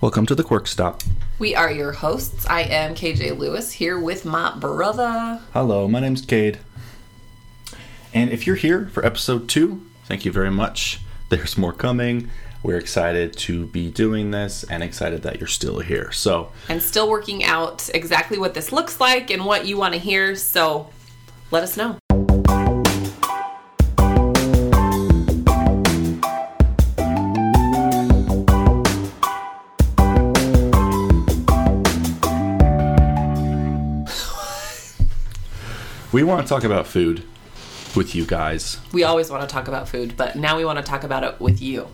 Welcome to the Quirk Stop. We are your hosts. I am KJ Lewis here with my brother. Hello, my name's Cade. And if you're here for episode two, thank you very much. There's more coming. We're excited to be doing this and excited that you're still here. So, And still working out exactly what this looks like and what you want to hear. So let us know. We want to talk about food with you guys. We always want to talk about food, but now we want to talk about it with you.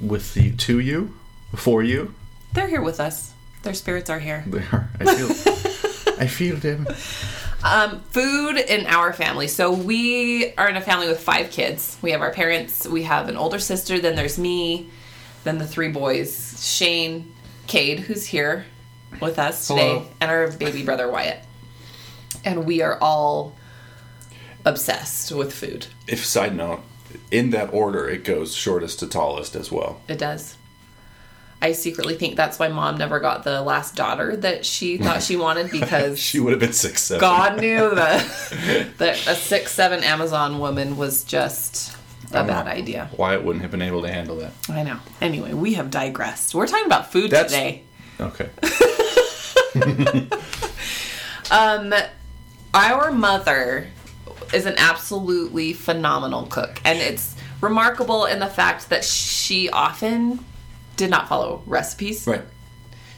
With you, to you, for you. They're here with us. Their spirits are here. They are. I feel, I feel them. Um, food in our family. So we are in a family with five kids. We have our parents. We have an older sister. Then there's me. Then the three boys: Shane, Cade, who's here with us today, Hello. and our baby brother Wyatt. And we are all obsessed with food. If side note, in that order, it goes shortest to tallest as well. It does. I secretly think that's why mom never got the last daughter that she thought she wanted because She would have been six seven. God knew that that a six seven Amazon woman was just a bad idea. Wyatt wouldn't have been able to handle that. I know. Anyway, we have digressed. We're talking about food That's- today. Okay. Um, our mother is an absolutely phenomenal cook, and it's remarkable in the fact that she often did not follow recipes. Right.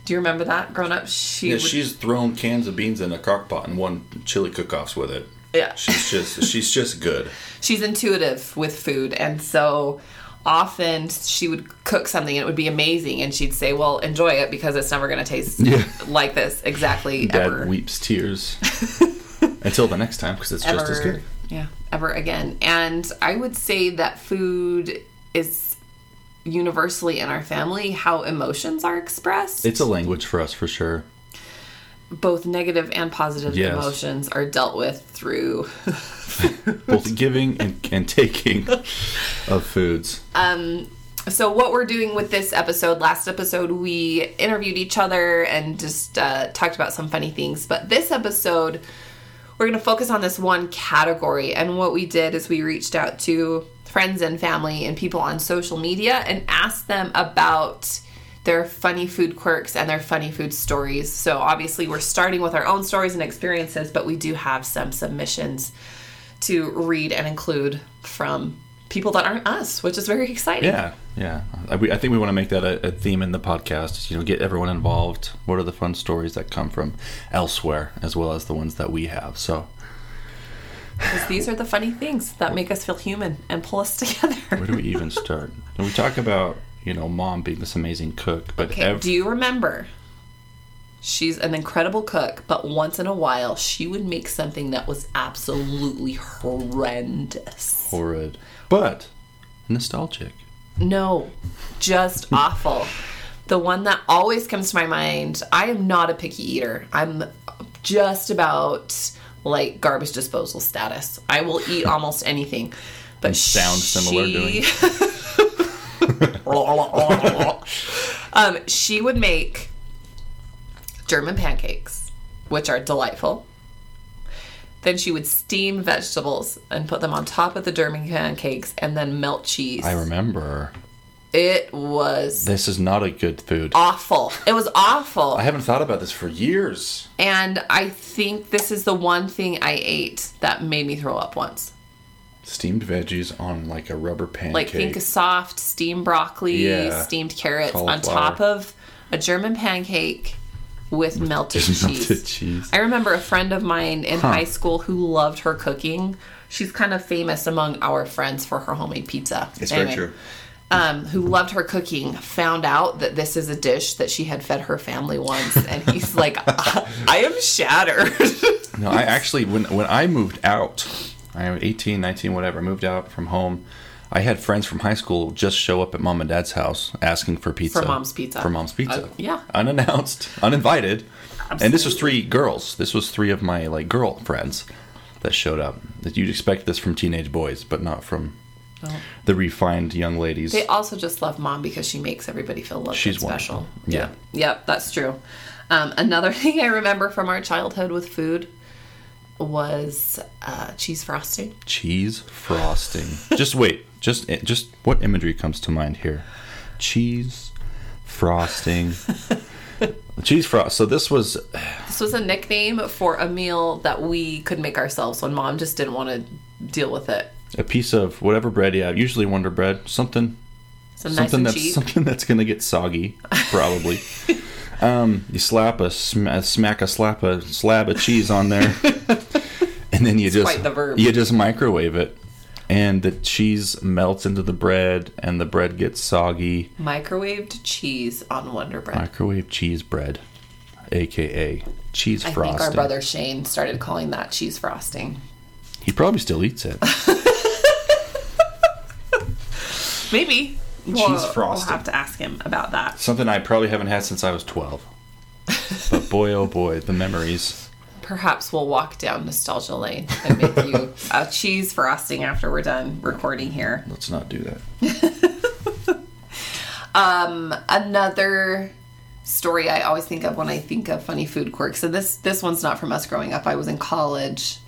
Do you remember that growing up? She Yeah, would, she's thrown cans of beans in a crock pot and won chili cook-offs with it. yeah. She's just she's just good. she's intuitive with food and so often she would cook something and it would be amazing and she'd say well enjoy it because it's never going to taste Yeah. like this exactly Dad ever weeps tears until the next time because it's just as good. yeah ever again and i would say that food is universally in our family how emotions are expressed It's a language for us for sure. both negative and positive Yes. emotions are dealt with through Both giving and, and taking of foods. Um, so what we're doing with this episode last episode we interviewed each other and just uh, talked about some funny things but this episode we're going to focus on this one category. And what we did is we reached out to friends and family and people on social media and asked them about their funny food quirks and their funny food stories. So obviously we're starting with our own stories and experiences but we do have some submissions to read and include from people that aren't us which is very exciting Yeah, yeah. I, we, I think we want to make that a, a theme in the podcast. You know, get everyone involved. What are the fun stories that come from elsewhere, as well as the ones that we have? So, these are the funny things that make us feel human and pull us together. where do we even start? And we talk about you know mom being this amazing cook, but Okay, ev- do you remember? She's an incredible cook, but once in a while she would make something that was absolutely horrendous. horrid, but nostalgic. No, just awful. The one that always comes to my mind, I am not a picky eater. I'm just about like garbage disposal status. I will eat almost anything. But And sound similar doing- um, she would make German pancakes, which are delightful. Then she would steam vegetables and put them on top of the German pancakes and then melt cheese. I remember. It was This is not a good food. awful. It was awful. I haven't thought about this for years. and I think this is the one thing I ate that made me throw up once. Steamed veggies on like a rubber pancake. Like think soft steamed broccoli, Yeah. steamed carrots on top of a German pancake with melted cheese. melted cheese. I remember a friend of mine in high school who loved her cooking. She's kind of famous among our friends for her homemade pizza. It's very true. Um, who loved her cooking found out that this is a dish that she had fed her family once, and he's like, "I am shattered." No, I actually when when I moved out, I was 18, 19, whatever, moved out from home. I had friends from high school just show up at mom and dad's house asking for pizza. For mom's pizza. For mom's pizza. Uh, yeah. Unannounced, uninvited. And this was three girls. This was three of my like girl friends that showed up. That you'd expect this from teenage boys, but not from the refined young ladies. They also just love mom because she makes everybody feel loved She's and special. wonderful. Yeah. Yep, that's true. Um, another thing I remember from our childhood with food was uh, cheese frosting. cheese frosting. just wait. Just just what imagery comes to mind here? Cheese frosting. cheese frost. So this was This was a nickname for a meal that we could make ourselves when mom just didn't want to deal with it. a piece of whatever bread you have. Usually Wonder Bread. Something Some something and that's cheap. something that's gonna get soggy, probably. um, you slap a sm- smack a slap a slab of cheese on there, and then you just quite the verb. you just microwave it, and the cheese melts into the bread, and the bread gets soggy. Microwaved cheese on Wonder Bread. Microwave cheese bread, aka cheese I frosting. I think our brother Shane started calling that cheese frosting. He probably still eats it. Maybe. Cheese frosting. We'll have to ask him about that. Something I probably haven't had since I was twelve. But boy, oh boy, the memories. Perhaps we'll walk down nostalgia lane and make you a cheese frosting after we're done recording here. Let's not do that. Another story I always think of when I think of funny food quirks. So this this one's not from us growing up. I was in college,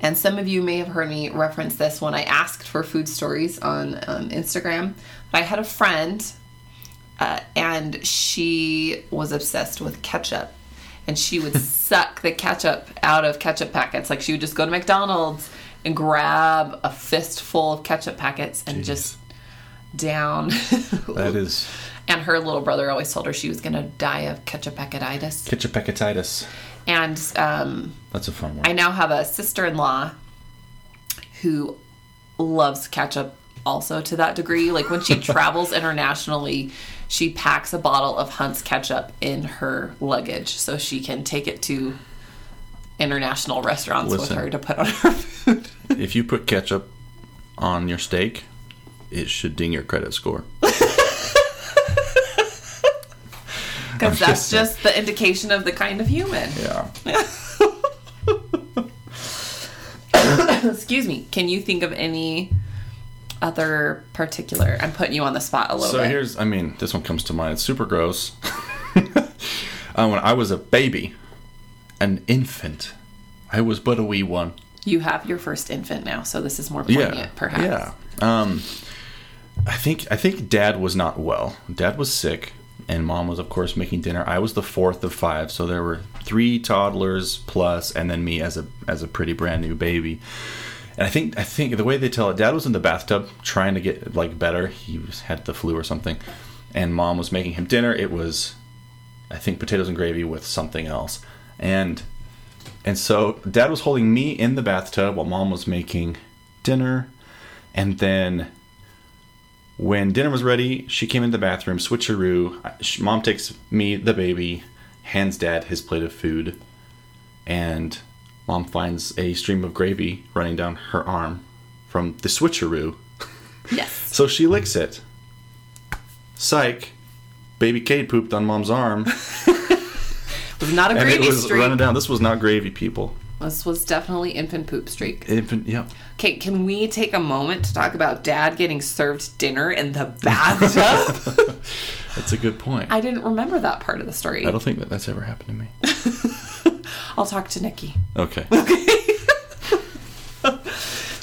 and some of you may have heard me reference this when I asked for food stories on um, Instagram. But I had a friend, uh, and she was obsessed with ketchup. And she would suck the ketchup out of ketchup packets. Like she would just go to McDonald's and grab a fistful of ketchup packets and just down. That is And her little brother always told her she was going to die of ketchup packetitis. ketchup packetitis. And um, That's a fun one. I now have a sister in law who loves ketchup also to that degree. Like when she travels internationally, she packs a bottle of Hunt's ketchup in her luggage so she can take it to international restaurants Listen. with her to put on her food. if you put ketchup on your steak, it should ding your credit score. Because that's just- just the indication of the kind of human. Yeah. Excuse me. Can you think of any other particular? I'm putting you on the spot a little So bit. here's, I mean, this one comes to mind. It's super gross. uh, when I was a baby, an infant, I was but a wee one. you have your first infant now, so this is more Yeah, poignant, perhaps. Yeah. Um, I think I think Dad was not well. Dad was sick, and Mom was, of course, making dinner. I was the fourth of five, so there were three toddlers plus, and then me as a as a pretty brand new baby. And I think I think the way they tell it, Dad was in the bathtub trying to get like better. He was, had the flu or something, and Mom was making him dinner. It was, I think, potatoes and gravy with something else, and and so dad was holding me in the bathtub while mom was making dinner. And then when dinner was ready, she came in the bathroom, switcheroo. Mom takes me, the baby, hands dad his plate of food. And mom finds a stream of gravy running down her arm from the switcheroo. Yes. So she licks it. Psych. Baby Cade pooped on mom's arm. It was not a And it gravy was streak. running down. This was not gravy, people. This was definitely infant poop streak. Infant, yeah. Okay, can we take a moment to talk about dad getting served dinner in the bathtub? That's a good point. I didn't remember that part of the story. I don't think that that's ever happened to me. I'll talk to Nikki. Okay. Okay.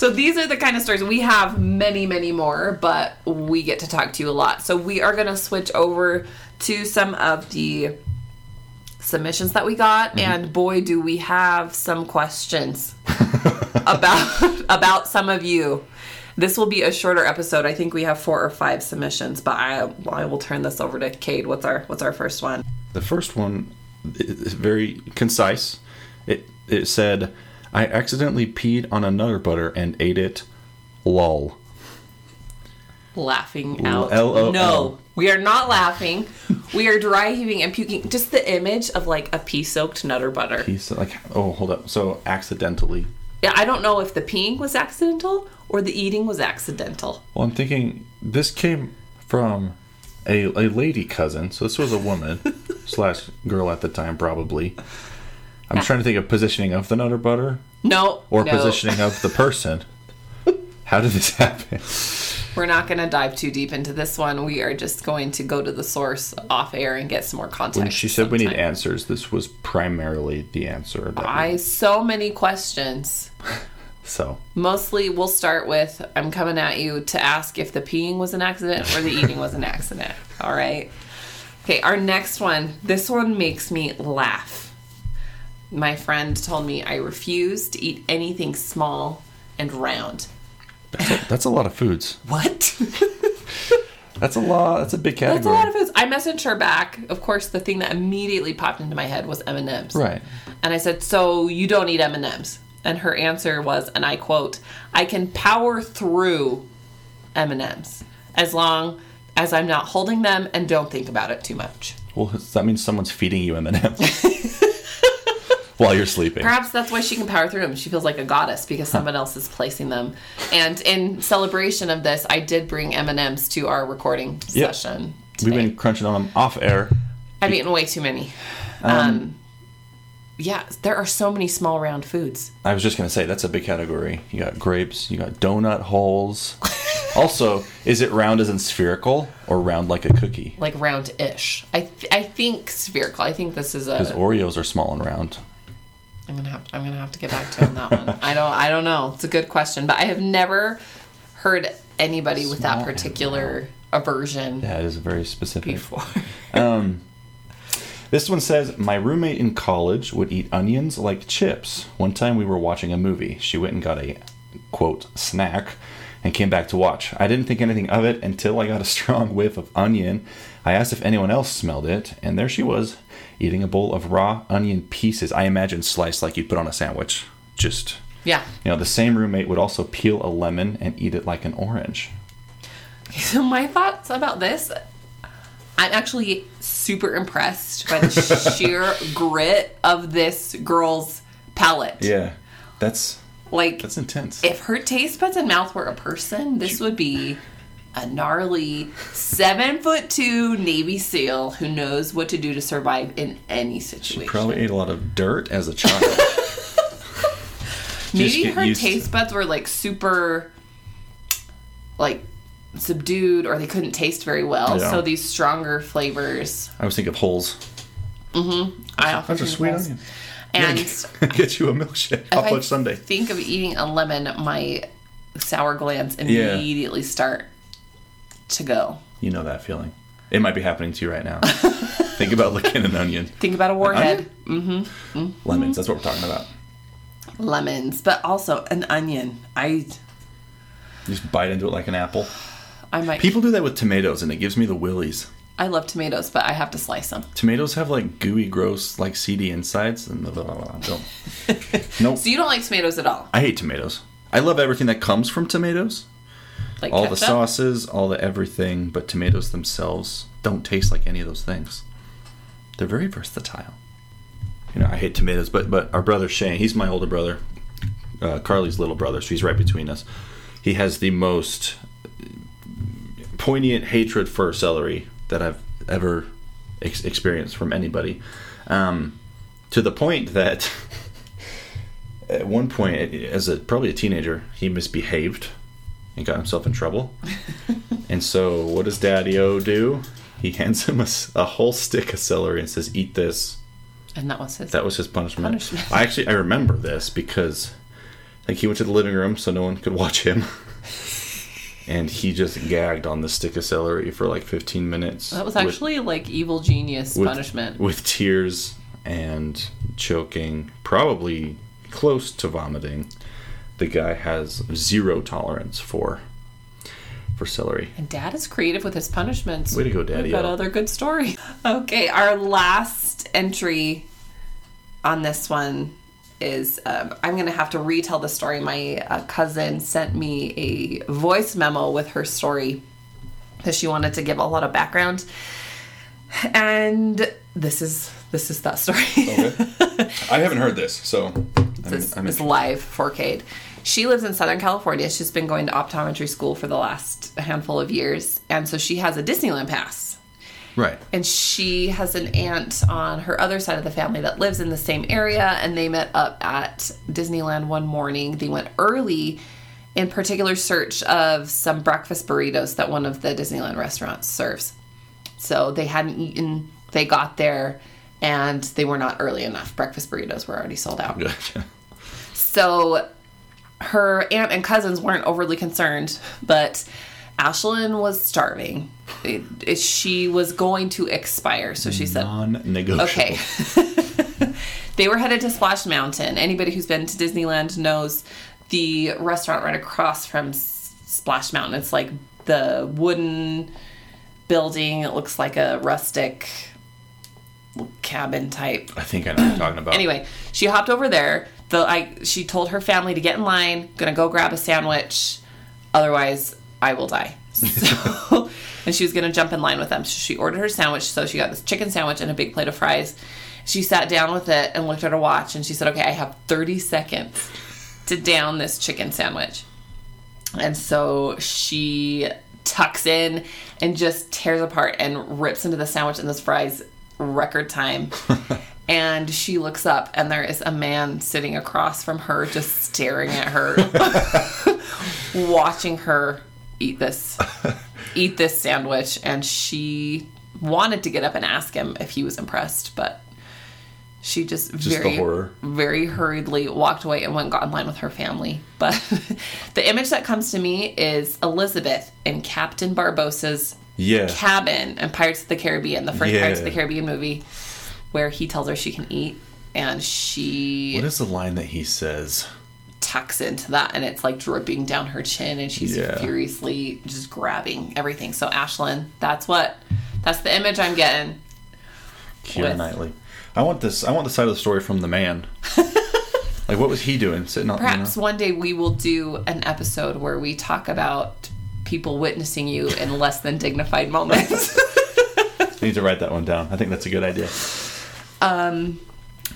So these are the kind of stories we have many, many more, but we get to talk to you a lot. So we are going to switch over to some of the submissions that we got, mm-hmm. and boy, do we have some questions about about some of you. This will be a shorter episode. I think we have four or five submissions, but I I will turn this over to Cade. What's our what's our first one? The first one is very concise. It it said, "I accidentally peed on a Nutter Butter and ate it." Lol. Laughing out. L-O-L. No, we are not laughing. We are dry heaving and puking. Just the image of like a pee soaked nutter butter. He's like, oh, hold up. So accidentally. Yeah, I don't know if the peeing was accidental or the eating was accidental. Well, I'm thinking this came from a a lady cousin. So this was a woman slash girl at the time, probably. I'm trying to think of positioning of the Nutter Butter No. or no. positioning of the person. How did this happen? We're not going to dive too deep into this one. We are just going to go to the source off air and get some more context. When she said we need answers, this was primarily the answer. That we- I so many questions. so Mostly, we'll start with I'm coming at you to ask if the peeing was an accident or the eating was an accident. All right. Okay, our next one. This one makes me laugh. My friend told me I refuse to eat anything small and round. that's a lot of foods. What? That's a lot. That's a big category. That's a lot of foods. I messaged her back. Of course, the thing that immediately popped into my head was M and M's. Right. And I said, "So you don't eat M and M's?" And her answer was, and I quote, "I can power through M and M's as long as I'm not holding them and don't think about it too much." Well, that means someone's feeding you M&M's while you're sleeping. Perhaps that's why she can power through them. She feels like a goddess because someone else is placing them. And in celebration of this, I did bring M and M's to our recording Yep. session. We've been crunching on them off air. I've eaten way too many. Um, yeah, there are so many small round foods. I was just gonna say that's a big category. You got grapes. You got donut holes. also, is it round as in spherical or round like a cookie? like round-ish. I th- I think spherical. I think this is a Because. Oreos are small and round. I'm gonna have I'm gonna have to get back to him that one. I don't I don't know. It's a good question, but I have never heard anybody with that particular aversion Yeah, it is very specific. before. Um, this one says, My roommate in college would eat onions like chips. One time we were watching a movie. She went and got a, quote, snack and came back to watch. I didn't think anything of it until I got a strong whiff of onion. I asked if anyone else smelled it, and there she was, eating a bowl of raw onion pieces. I imagine sliced like you'd put on a sandwich. Just, yeah. you know, the same roommate would also peel a lemon and eat it like an orange. So my thoughts about this, I'm actually super impressed by the sheer grit of this girl's palate. Yeah, that's Like that's intense. if her taste buds and mouth were a person, this would be a gnarly seven foot two Navy SEAL who knows what to do to survive in any situation. She probably ate a lot of dirt as a child. Maybe her taste buds were like super, like subdued, or they couldn't taste very well. Yeah. So these stronger flavors. I was thinking of holes. Mm-hmm. I often That's a sweet those. onion. And Get you a milkshake. if Hot I fudge sundae. think of eating a lemon, my sour glands immediately start to go. You know that feeling. It might be happening to you right now. think about licking an onion. Think about a warhead. mm-hmm Lemons. That's what we're talking about. lemons, but also an onion. I You just bite into it like an apple. I might. People do that with tomatoes, and it gives me the willies. I love tomatoes, but I have to slice them. Tomatoes have like gooey, gross, like seedy insides, and blah, blah, blah, don't. nope. So you don't like tomatoes at all? I hate tomatoes. I love everything that comes from tomatoes. Like all the sauces, all the everything, but tomatoes themselves don't taste like any of those things. They're very versatile. You know, I hate tomatoes, but but our brother Shane, he's my older brother, uh, Carly's little brother, so he's right between us. He has the most poignant hatred for celery that I've ever ex- experienced from anybody, um, to the point that at one point, as a probably a teenager, he misbehaved and got himself in trouble. and so, what does Daddy O do? He hands him a whole stick of celery and says, "Eat this." And that was his. That was his punishment. Punishment. I actually I remember this because like he went to the living room so no one could watch him. and he just gagged on the stick of celery for like 15 minutes. that was with- actually like evil genius with, punishment. with tears and choking, probably close to vomiting. The guy has zero tolerance for for celery. and Dad is creative with his punishments. Way to go, Daddy. We've got other good story. Okay, our last entry on this one is um, I'm going to have to retell the story. My uh, cousin sent me a voice memo with her story because she wanted to give a lot of background. And this is this is that story. okay. I haven't heard this, so This is live 4K. She lives in Southern California. She's been going to optometry school for the last handful of years. And so she has a Disneyland pass. right. And she has an aunt on her other side of the family that lives in the same area. And they met up at Disneyland one morning. They went early in particular search of some breakfast burritos that one of the Disneyland restaurants serves. So they hadn't eaten, they got there, and they were not early enough. Breakfast burritos were already sold out. Gotcha. So her aunt and cousins weren't overly concerned, but Ashlyn was starving. It- it- she was going to expire, so she said, Non-negotiable. Okay. they were headed to Splash Mountain. Anybody who's been to Disneyland knows the restaurant right across from S- Splash Mountain. It's like the wooden building. It looks like a rustic cabin type. I think I know what you're talking about. Anyway, she hopped over there. The I she told her family to get in line. Gonna go grab a sandwich, otherwise I will die. So, and she was gonna jump in line with them. So she ordered her sandwich. So she got this chicken sandwich and a big plate of fries. She sat down with it and looked at her watch and she said, "Okay, I have 30 seconds to down this chicken sandwich." And so she tucks in and just tears apart and rips into the sandwich and this fries record time. and she looks up and there is a man sitting across from her just staring at her watching her eat this eat this sandwich and she wanted to get up and ask him if he was impressed but she just, the very very hurriedly walked away and went and got in line with her family. But the image that comes to me is Elizabeth in Captain Barbossa's Yeah. cabin in Pirates of the Caribbean, the first Yeah. Pirates of the Caribbean movie, where he tells her she can eat and she What is the line that he says? tucks into that and it's like dripping down her chin and she's Yeah. furiously just grabbing everything. So Ashlyn, that's what that's the image I'm getting. Keira Knightley. I want this. I want the side of the story from the man. like, what was he doing? Sitting on. Perhaps You know? one day we will do an episode where we talk about people witnessing you in less than dignified moments. I need to write that one down. I think that's a good idea. Um,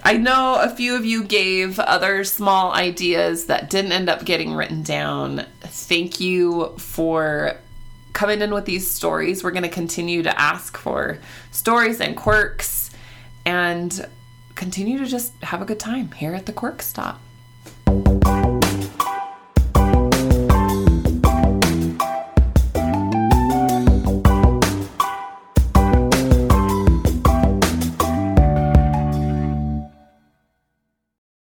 I know a few of you gave other small ideas that didn't end up getting written down. Thank you for coming in with these stories. We're going to continue to ask for stories and quirks and continue to just have a good time here at the Quirk Stop.